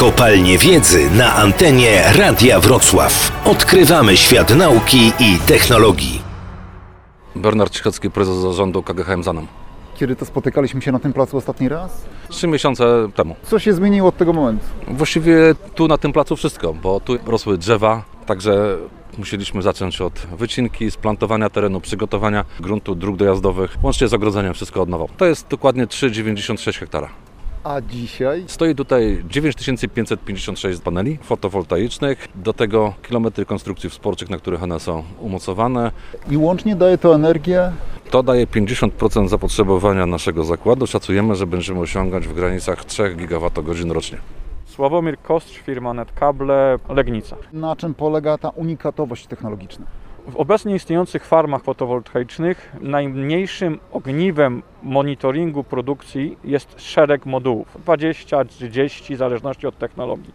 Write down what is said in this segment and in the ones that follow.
Kopalnie Wiedzy na antenie Radia Wrocław. Odkrywamy świat nauki i technologii. Bernard Cichocki, prezes zarządu KGHM Zanom. Kiedy to spotykaliśmy się na tym placu ostatni raz? Trzy miesiące temu. Co się zmieniło od tego momentu? Właściwie tu na tym placu wszystko, bo tu rosły drzewa, także musieliśmy zacząć od wycinki, splantowania terenu, przygotowania gruntu, dróg dojazdowych, łącznie z ogrodzeniem, wszystko od nowa. To jest dokładnie 3,96 hektara. A dzisiaj? Stoi tutaj 9556 paneli fotowoltaicznych, do tego kilometry konstrukcji wsporczych, na których one są umocowane. I łącznie daje to energię? To daje 50% zapotrzebowania naszego zakładu. Szacujemy, że będziemy osiągać w granicach 3 GWh rocznie. Sławomir Kostrz, firma Netkable, Legnica. Na czym polega ta unikatowość technologiczna? W obecnie istniejących farmach fotowoltaicznych najmniejszym ogniwem monitoringu produkcji jest szereg modułów 20, 30 w zależności od technologii.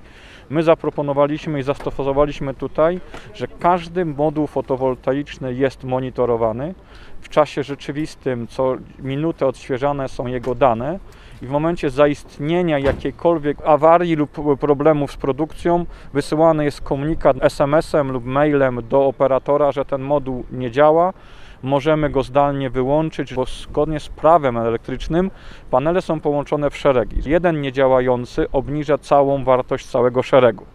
My zaproponowaliśmy i zastosowaliśmy tutaj, że każdy moduł fotowoltaiczny jest monitorowany. W czasie rzeczywistym co minutę odświeżane są jego dane i w momencie zaistnienia jakiejkolwiek awarii lub problemów z produkcją wysyłany jest komunikat SMS-em lub mailem do operatora, że ten moduł nie działa. Możemy go zdalnie wyłączyć, bo zgodnie z prawem elektrycznym panele są połączone w szeregi. Jeden niedziałający obniża całą wartość całego szeregu.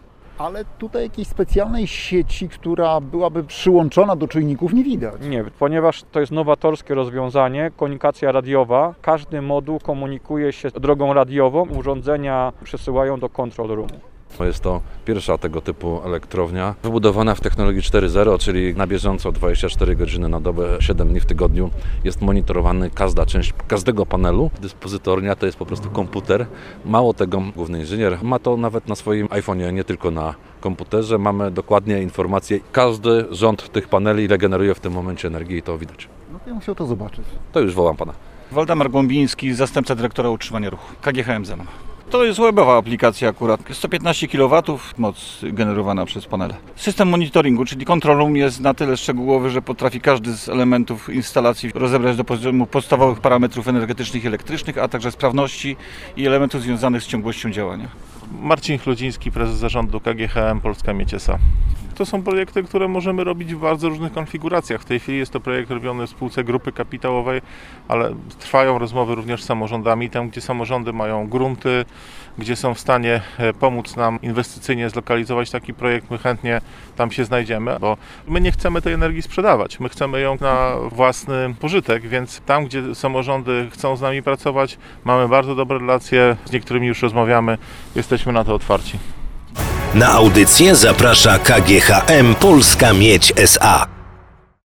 Ale tutaj jakiejś specjalnej sieci, która byłaby przyłączona do czujników nie widać. Nie, ponieważ to jest nowatorskie rozwiązanie, komunikacja radiowa, każdy moduł komunikuje się drogą radiową, urządzenia przesyłają do control roomu. To jest to pierwsza tego typu elektrownia, wybudowana w technologii 4.0, czyli na bieżąco 24 godziny na dobę, 7 dni w tygodniu jest monitorowany każda część każdego panelu. Dyspozytornia to jest po prostu komputer. Mało tego, główny inżynier ma to nawet na swoim iPhone'ie, nie tylko na komputerze. Mamy dokładnie informacje. Każdy rząd tych paneli ile generuje w tym momencie energii i to widać. No to ja musiał to zobaczyć. To już wołam pana. Waldemar Głąbiński, zastępca dyrektora utrzymania ruchu, KGHM Zenon. To jest webowa aplikacja akurat. 115 kW moc generowana przez panele. System monitoringu, czyli control room jest na tyle szczegółowy, że potrafi każdy z elementów instalacji rozebrać do poziomu podstawowych parametrów energetycznych i elektrycznych, a także sprawności i elementów związanych z ciągłością działania. Marcin Chludziński, prezes zarządu KGHM Polska Mieciesa. To są projekty, które możemy robić w bardzo różnych konfiguracjach. W tej chwili jest to projekt robiony w spółce grupy kapitałowej, ale trwają rozmowy również z samorządami, tam gdzie samorządy mają grunty, gdzie są w stanie e, pomóc nam inwestycyjnie zlokalizować taki projekt, my chętnie tam się znajdziemy, bo my nie chcemy tej energii sprzedawać, my chcemy ją na własny pożytek, więc tam, gdzie samorządy chcą z nami pracować, mamy bardzo dobre relacje, z niektórymi już rozmawiamy, jesteśmy na to otwarci. Na audycję zaprasza KGHM Polska Miedź SA.